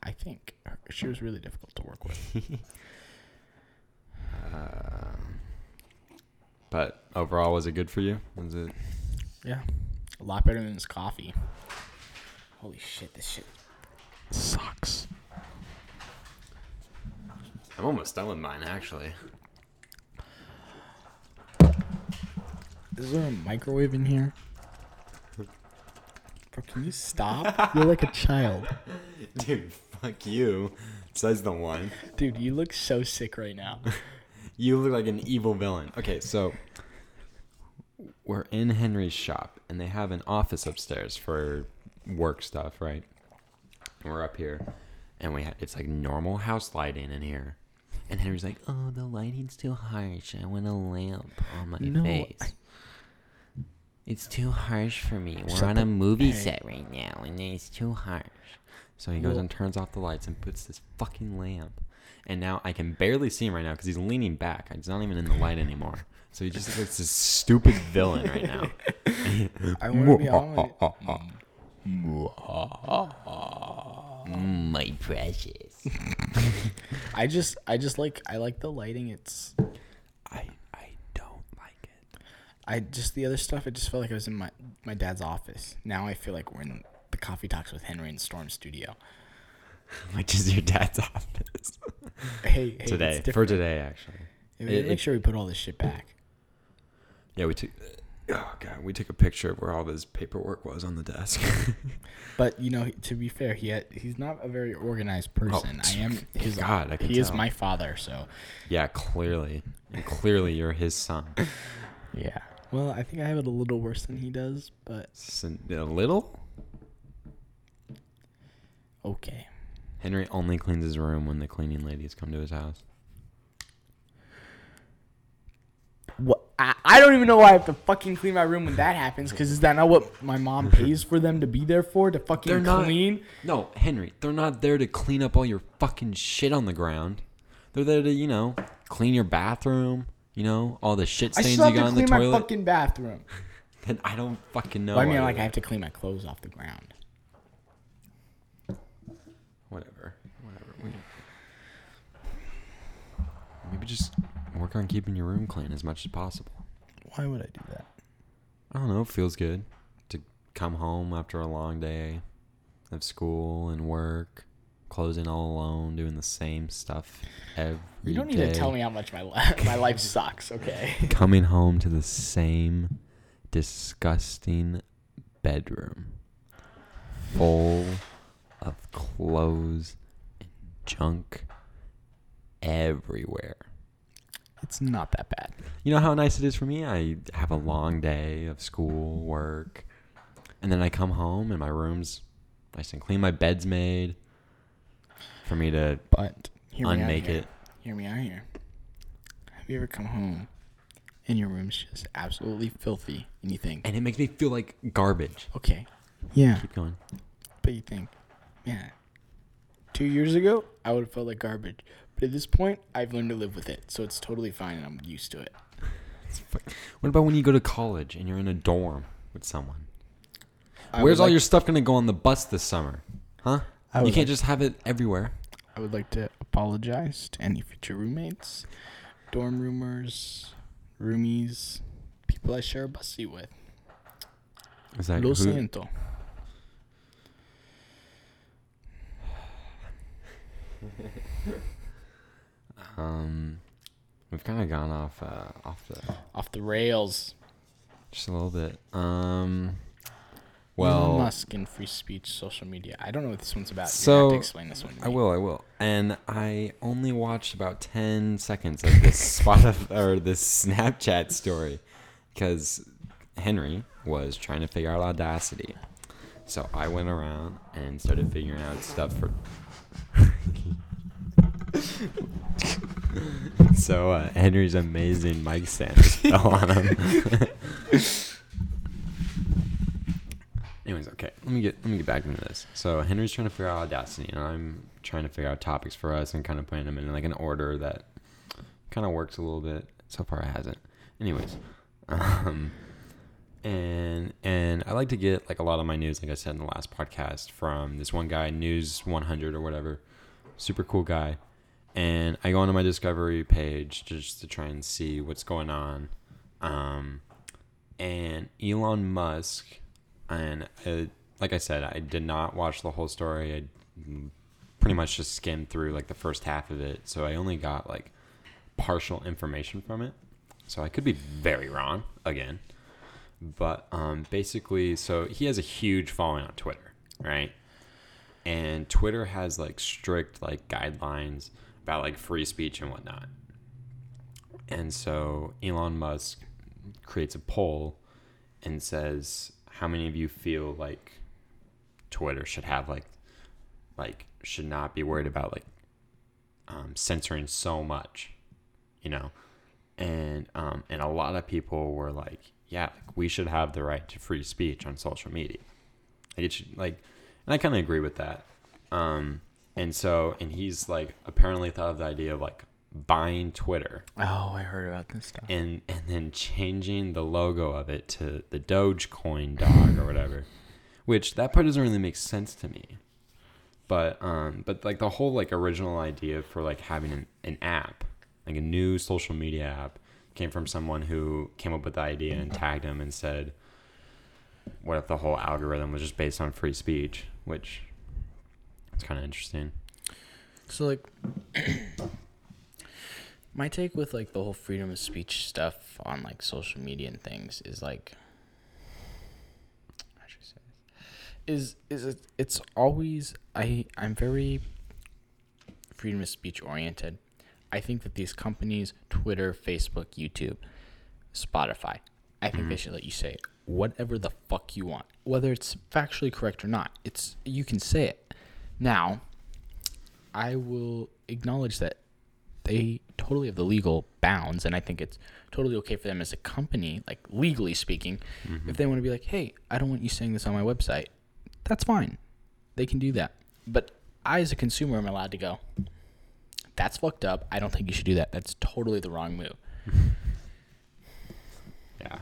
I think her, she was really difficult to work with. Um, but overall, was it good for you? Was it? Yeah, a lot better than this coffee. Holy shit, this shit sucks. I'm almost done with mine, actually. Is there a microwave in here? Bro, can you stop? You're like a child. Dude, fuck you. Says the one. Dude, you look so sick right now. You look like an evil villain. Okay, so we're in Henry's shop, and they have an office upstairs for work stuff, right? And we're up here, and we ha- it's like normal house lighting in here. And Henry's like, "Oh, the lighting's too harsh. I want a lamp on my No, face." I- It's too harsh for me. We're on a movie set right now, and it's too harsh. So he goes Well- and turns off the lights and puts this fucking lamp. And now I can barely see him right now because he's leaning back. He's not even in the light anymore. So he just looks like this stupid villain right now. I want to be honest. My precious. I just, I just like, I like the lighting. It's, I I don't like it. I just the other stuff. It just felt like I was in my my dad's office. Now I feel like we're in the coffee talks with Henry and Storm studio. Which is your dad's office Hey, hey today? For today, actually. It- make sure we put all this shit back. Yeah, we took. Oh god, we took a picture of where all of his paperwork was on the desk. But you know, to be fair, he had, he's not a very organized oh, person. I am his. God, I can he is my father, so yeah, clearly, clearly you're his son. yeah. Well, I think I have it a little worse than he does, but a little. okay. Henry only cleans his room when the cleaning ladies come to his house. What? I, I don't even know why I have to fucking clean my room when that happens. Because is that not what my mom pays for them to be there for? To fucking They're not- clean? No, Henry, they're not there to clean up all your fucking shit on the ground. They're there to, you know, clean your bathroom. You know, all the shit I stains still you have got to on the clean my toilet. fucking bathroom. And I don't fucking know. Well, I mean, like I have to clean my clothes off the ground. Whatever. Whatever. We- Maybe just work on keeping your room clean as much as possible. Why would I do that? I don't know. It feels good to come home after a long day of school and work, closing all alone, doing the same stuff every You don't need to tell me how much my life my life sucks. Okay. Coming home to the same disgusting bedroom full of clothes and junk everywhere. It's not that bad. You know how nice it is for me? I have a long day of school, work, and then I come home and my room's nice and clean. My bed's made for me to But hear me out unmake here. it. Hear me out here. Have you ever come home and your room's just absolutely filthy and you think, And it makes me feel like garbage. okay, yeah, Keep going. but you think, yeah, two years ago I would have felt like garbage, but at this point I've learned to live with it, so it's totally fine and I'm used to it. What about when you go to college and you're in a dorm with someone? I Where's would all like- your stuff going to go on the bus this summer? Huh? I You would can't just have it everywhere. I would like to apologize to any future roommates, dorm roomers, roomies, people I share a bus seat with. Is that Lo who- siento. Um, we've kind of gone off uh, off the Off the rails. just a little bit. Um, well, Elon well, Musk and free speech, social media. I don't know what this one's about. You're have So, to explain this one. To I me. will, I will. And I only watched about ten seconds of this Spotify or this Snapchat story because Henry was trying to figure out Audacity. So I went around and started figuring out stuff for. so uh, Henry's amazing mic stand fell on him. Anyways, okay, let me get let me get back into this. So Henry's trying to figure out Audacity, and I'm trying to figure out topics for us and kind of putting them in like an order that kind of works a little bit. So far, it hasn't. Anyways, um, and and I like to get like a lot of my news, like I said in the last podcast, from this one guy, News 100 or whatever, super cool guy. And I go onto my Discovery page just to try and see what's going on. Um, and Elon Musk, and uh, like I said, I did not watch the whole story. I pretty much just skimmed through like the first half of it, so I only got like partial information from it. So I could be very wrong again. But um, basically, so he has a huge following on Twitter, right? And Twitter has like strict like guidelines about like free speech and whatnot. And so Elon Musk creates a poll and says, "How many of you feel like Twitter should have like, like should not be worried about like um, censoring so much, you know?" And um, and a lot of people were like, "Yeah, like, we should have the right to free speech on social media." Like it should like, and I kind of agree with that. Um, and so and he's like apparently thought of the idea of like buying Twitter Oh, I heard about this stuff. and and then changing the logo of it to the Dogecoin dog or whatever, which that part doesn't really make sense to me. But um, but like the whole like original idea for like having an, an app, like a new social media app, came from someone who came up with the idea and tagged him and said, "What if the whole algorithm was just based on free speech?" Which it's kind of interesting. So like my take with like the whole freedom of speech stuff on like social media and things is like how should I say this? Is is it, it's always I I'm very freedom of speech oriented. I think that these companies, Twitter, Facebook, YouTube, Spotify, I think they mm-hmm. should let you say whatever the fuck you want, whether it's factually correct or not. It's you can say it. Now, I will acknowledge that they totally have the legal bounds, and I think it's totally okay for them as a company, like legally speaking, mm-hmm. if they want to be like, "Hey, I don't want you saying this on my website," that's fine. They can do that. But I, as a consumer, am allowed to go. That's fucked up. I don't think you should do that. That's totally the wrong move. Yeah.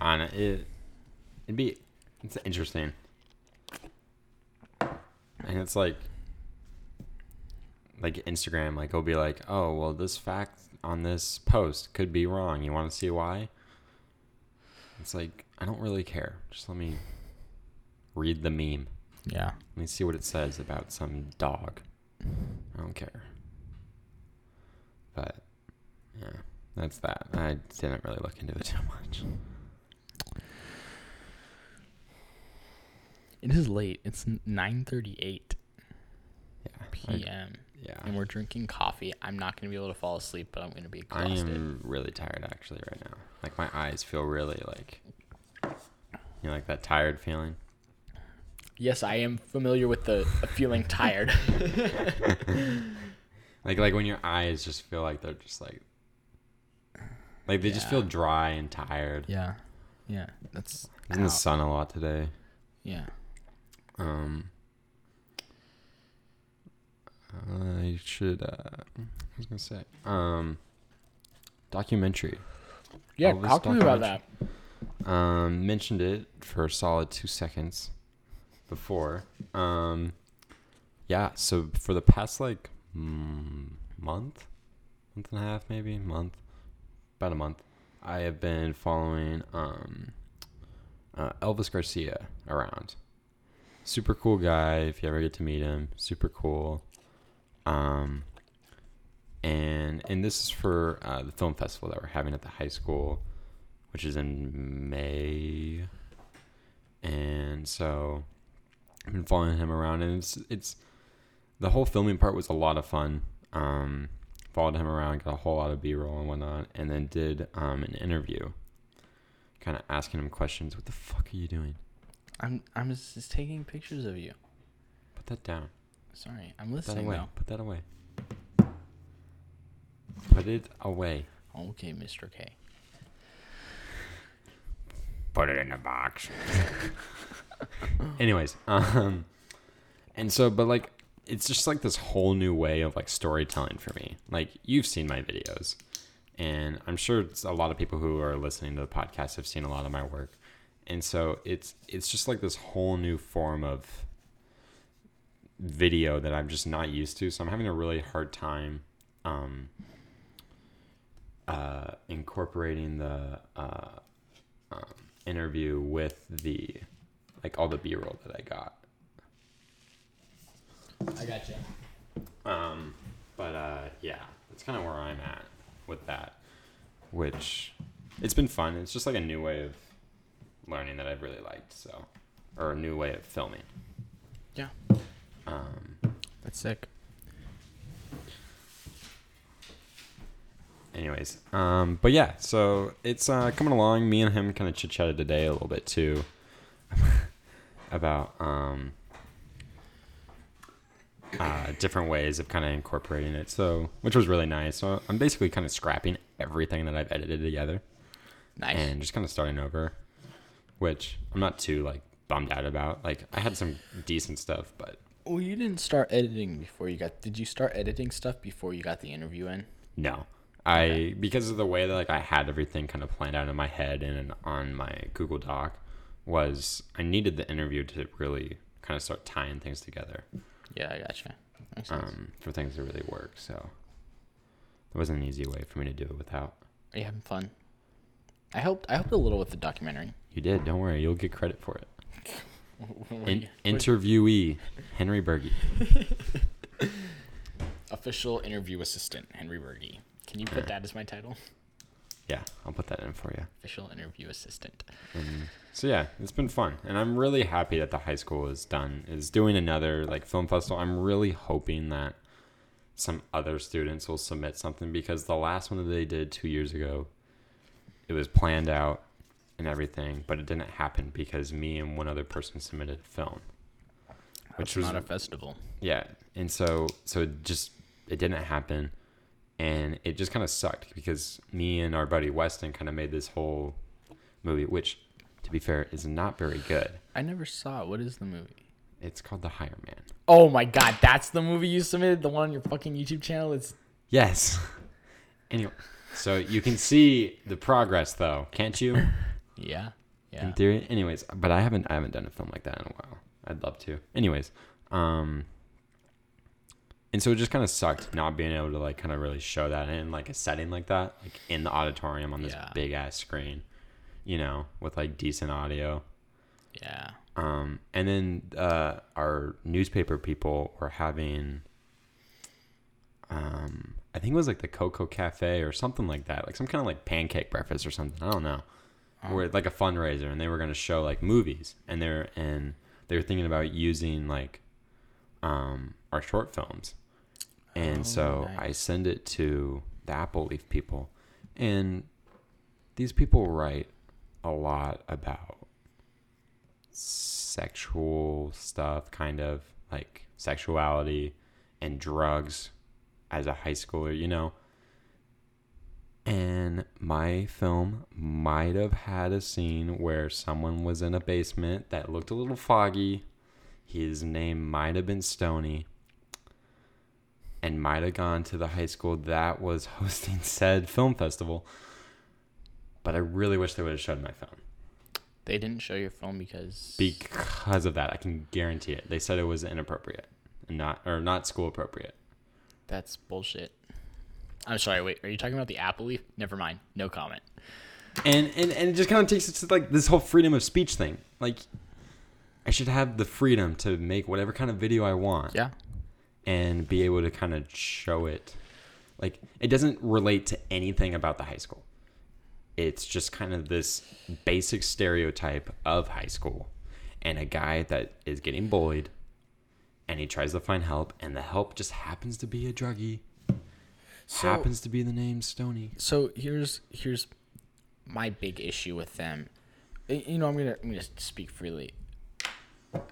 On it, it'd be it's interesting, and it's like like Instagram, like it'll be like, oh well, this fact on this post could be wrong. You want to see why? It's like I don't really care. Just let me read the meme. Yeah. Let me see what it says about some dog. I don't care. But yeah, that's that. I didn't really look into it too much. It is late. It's 9:38 Yeah. I- p.m. yeah. and we're drinking coffee. I'm not going to be able to fall asleep, but I'm going to be exhausted. I am really tired actually right now. Like my eyes feel really like you know like that tired feeling. Yes, I am familiar with the feeling tired. Like like when your eyes just feel like they're just like like they just feel dry and tired. yeah. Yeah. That's in the sun a lot today. Yeah. Um I should uh I was gonna say. Um documentary. Yeah, Elvis talk to me about that. Um, mentioned it for a solid two seconds before. Um, yeah. So for the past like mm, month, month and a half, maybe month, about a month, I have been following um, uh, Elvis Garcia around. Super cool guy. If you ever get to meet him, super cool. Um, and and this is for uh, the film festival that we're having at the high school, which is in May. And so I've been following him around, and it's it's the whole filming part was a lot of fun. Um, followed him around, got a whole lot of B roll and whatnot, and then did um, an interview, kind of asking him questions. What the fuck are you doing? I'm I'm just, just taking pictures of you. Put that down. Sorry, I'm Put that listening away. now. Put that away. Put it away. Okay, Mr. K. put it in a box. Anyways, um, and so, but like, it's just like this whole new way of like storytelling for me. Like, you've seen my videos, and I'm sure it's a lot of people who are listening to the podcast have seen a lot of my work, and so it's it's just like this whole new form of video that I'm just not used to. So I'm having a really hard time um, uh, incorporating the uh, um, interview with the like all the B-roll that I got. I got you. Um, but uh, yeah, that's kind of where I'm at with that, which it's been fun. It's just like a new way of learning that I've really liked. So, or a new way of filming. Yeah. Um, That's sick. anyways, um, but yeah, so it's uh, coming along. Me and him kind of chit chatted today a little bit too about um, uh, different ways of kind of incorporating it. So, which was really nice. So I'm basically kind of scrapping everything that I've edited together Nice. and just kind of starting over, which I'm not too like bummed out about. Like I had some decent stuff, but well, you didn't start editing before you got. Did you start editing stuff before you got the interview in? No. I because of the way that like I had everything kind of planned out in my head and on my Google Doc was I needed the interview to really kind of start tying things together Yeah, I gotcha. Um, for things to really work. So it wasn't an easy way for me to do it without. Are you having fun? I helped. I helped a little with the documentary. You did. Don't worry. You'll get credit for it. In, interviewee Henry Berge. Official interview assistant Henry Berge. Can you put that as my title? Yeah, I'll put that in for you. Official interview assistant. And so yeah, it's been fun, and I'm really happy that the high school is done is doing another like film festival. I'm really hoping that some other students will submit something because the last one that they did two years ago, it was planned out and everything, but it didn't happen because me and one other person submitted a film. Which was- not a festival. Yeah, and so so it just it didn't happen, and it just kind of sucked because me and our buddy Weston kind of made this whole movie, which, to be fair, is not very good. I never saw it. What is the movie? It's called The Higher Man. Oh my god, that's the movie you submitted. The one on your fucking YouTube channel. It's Yes. anyway, so you can see the progress though, can't you? yeah, yeah. in theory. Anyways, but I haven't I haven't done a film like that in a while. I'd love to. Anyways, um and so it just kind of sucked not being able to like kind of really show that in like a setting like that, like in the auditorium on this Yeah. big ass screen, you know, with like decent audio. Yeah. Um, and then uh, our newspaper people were having, um, I think it was like the Coco Cafe or something like that, like some kind of like pancake breakfast or something. I don't know. Where like a fundraiser, and they were going to show like movies, and they're and they were thinking about using like, um, our short films, and Oh, so I send it to the Apple Leaf people, and these people write a lot about sexual stuff, kind of like sexuality and drugs as a high schooler, you know. And my film might have had a scene where someone was in a basement that looked a little foggy. His name might have been Stony. And might have gone to the high school that was hosting said film festival. But I really wish they would have showed my film. They didn't show your film because because of that. I can guarantee it. They said it was inappropriate and not or not school appropriate. that's bullshit. I'm sorry. Wait, are you talking about the Apple Leaf? Never mind. No comment. And and and it just kind of takes it to like this whole freedom of speech thing. Like I should have the freedom to make whatever kind of video I want Yeah. and be able to kind of show it. Like it doesn't relate to anything about the high school. It's just kind of this basic stereotype of high school and a guy that is getting bullied and he tries to find help and the help just happens to be a druggie. So- happens to be the name Stony. So here's here's my big issue with them. You know, I'm gonna I'm gonna speak freely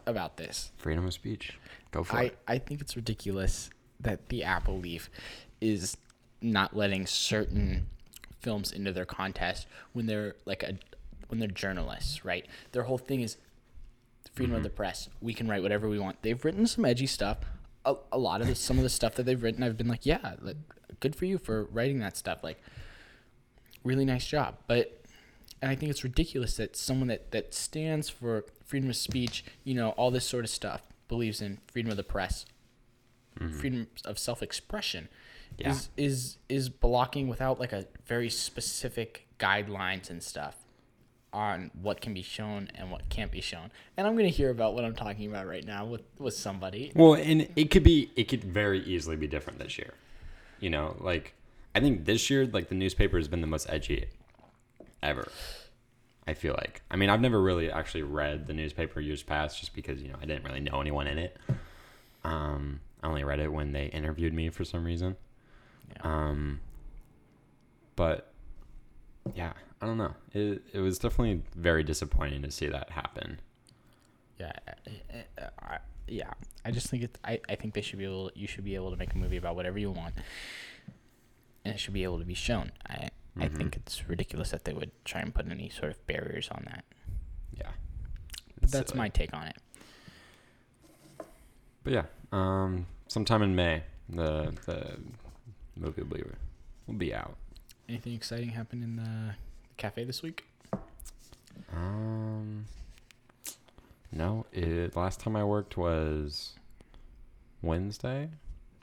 about this. Freedom of speech. Go for I, it. I think it's ridiculous that the Apple Leaf is not letting certain films into their contest when they're like a when they're journalists, right? Their whole thing is freedom of mm-hmm. the press. We can write whatever we want. They've written some edgy stuff. A, a lot of the, some of the stuff that they've written, I've been like, yeah, like, good for you for writing that stuff. Like, really nice job. But and I think it's ridiculous that someone that that stands for freedom of speech, you know, all this sort of stuff, believes in freedom of the press, mm-hmm. freedom of self-expression, Yeah. is is is blocking without like a very specific guidelines and stuff on what can be shown and what can't be shown. And I'm gonna hear about what I'm talking about right now with with somebody. Well, and it could be it could very easily be different this year. You know, like I think this year like the newspaper has been the most edgy ever. I feel like. I mean, I've never really actually read the newspaper years past just because, you know, I didn't really know anyone in it. Um, I only read it when they interviewed me for some reason. Yeah. Um, but yeah, I don't know. It it was definitely very disappointing to see that happen. Yeah, I, yeah. I just think it's. I, I think they should be able. You should be able to make a movie about whatever you want, and it should be able to be shown. I I Mhm. think it's ridiculous that they would try and put any sort of barriers on that. Yeah. But that's Silly. my take on it. But yeah, um, sometime in May, the the movie will be will be out. Anything exciting happened in the cafe this week? Um, no, it last time I worked was Wednesday.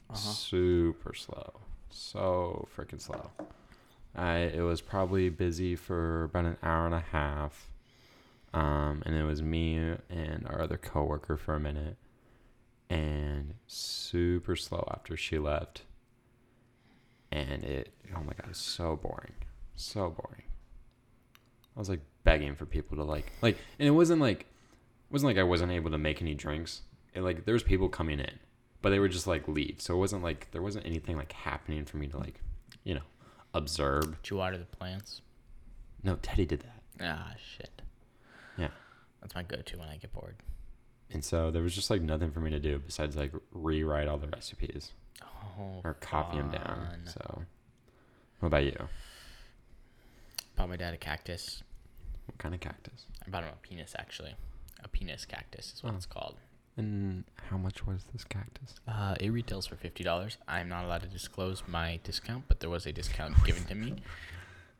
Uh-huh. Super slow, so freaking slow. I it was probably busy for about an hour and a half. Um, and it was me and our other coworker for a minute, and super slow after she left. And it, oh my god, it's so boring, so boring. I was like begging for people to like, like, and it wasn't like, it wasn't like I wasn't able to make any drinks. It like there was people coming in, but they were just like leave. So it wasn't like there wasn't anything like happening for me to like, you know, observe. Did you water the plants? No, Teddy did that. Ah, shit. Yeah. That's my go-to when I get bored. And so there was just like nothing for me to do besides like rewrite all the recipes Oh, or copy them down. So, what about you? Bought my dad a cactus. What kind of cactus? I bought him a penis, actually. A penis cactus is what Oh. it's called. And how much was this cactus? Uh, it retails for fifty dollars. I'm not allowed to disclose my discount, but there was a discount given to me.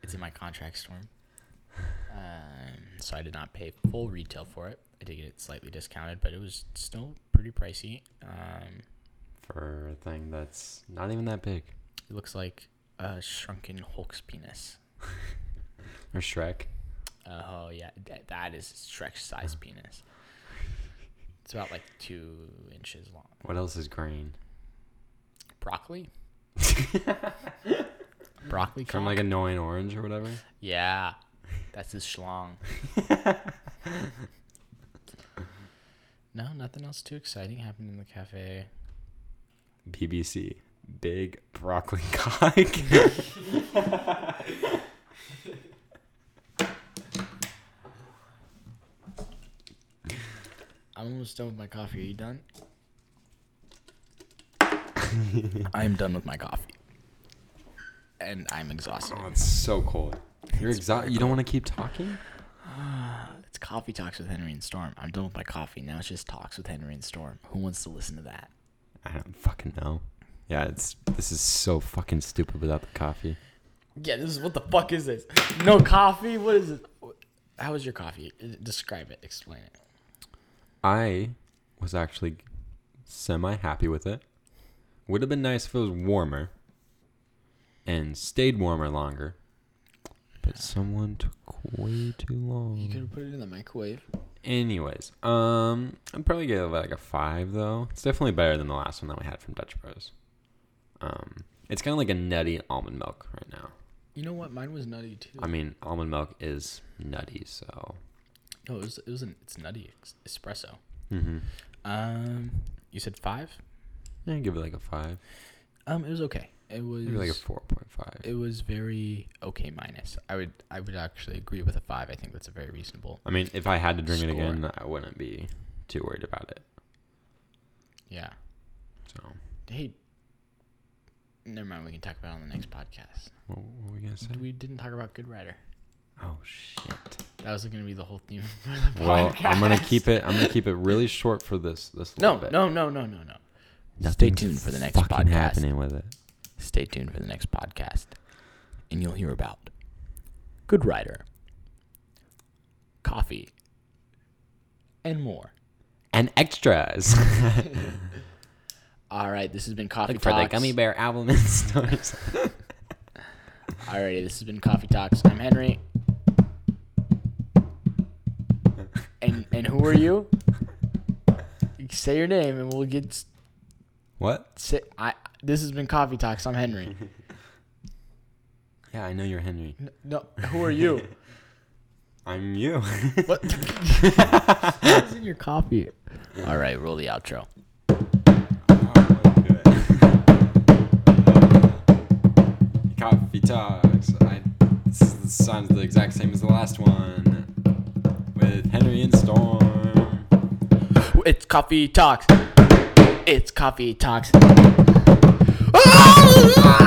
It's in my contract storm. Um, so I did not pay full retail for it. I did get it slightly discounted, but it was still pretty pricey. Um, For a thing that's not even that big. it looks like a shrunken Hulk's penis. Or Shrek. Oh yeah, that, that is Shrek's size penis. It's about like two inches long. What else is green? Broccoli. Broccoli. From cock? like annoying orange or whatever? Yeah, that's his schlong. no, nothing else too exciting happened in the cafe. BBC. Big broccoli cock. I'm almost done with my coffee. Are you done? I'm done with my coffee, and I'm exhausted. oh, it's so cold. You're exhausted. You don't want to keep talking? It's coffee talks with Henry and Storm. I'm done with my coffee. Now it's just talks with Henry and Storm. Who wants to listen to that? I don't fucking know. Yeah, it's this is so fucking stupid without the coffee. Yeah, this is what the fuck is this? No coffee? What is it? How was your coffee? Describe it. Explain it. I was actually semi happy with it. Would have been nice if it was warmer and stayed warmer longer. But someone took way too long. You could have put it in the microwave. Anyways, um, I'd probably give it like a five though. It's definitely better than the last one that we had from Dutch Bros. Um, it's kind of like a nutty almond milk right now. You know what? Mine was nutty too. I mean, almond milk is nutty, so. No, it was. It was an. It's nutty ex- espresso. Mm-hmm. Um, you said five. Yeah, give it like a five, Um, it was okay. It was. maybe like a four point five. It was very okay minus. I would. I would actually agree with a five. I think that's a very reasonable. I mean, if I had to drink it again, I wouldn't be too worried about it. Yeah. So, Hey. Never mind. We can talk about it on the next podcast. what, what were we gonna say? We didn't talk about Good Rider. Oh shit! That was gonna be the whole theme. Of the Well, I'm gonna keep it. I'm gonna keep it really short for this. This No, little bit. no, no, no, no, no. Stay tuned for the next podcast. happening with it. Stay tuned for the next podcast, and you'll hear about Good Rider, coffee, and more. And extras. All right, this has been Coffee Look for the gummy bear album in stores. Alrighty, this has been Coffee Talks. I'm Henry. And and who are you? Say your name and we'll get. what? Say, I. This has been Coffee Talks. I'm Henry. Yeah, I know you're Henry. N- No, who are you? I'm you. What? What's in your coffee? All right, roll the outro. Coffee talks. I, this, this sounds the exact same as the last one with Henry and Storm. It's Coffee Talks. It's Coffee Talks. Ah!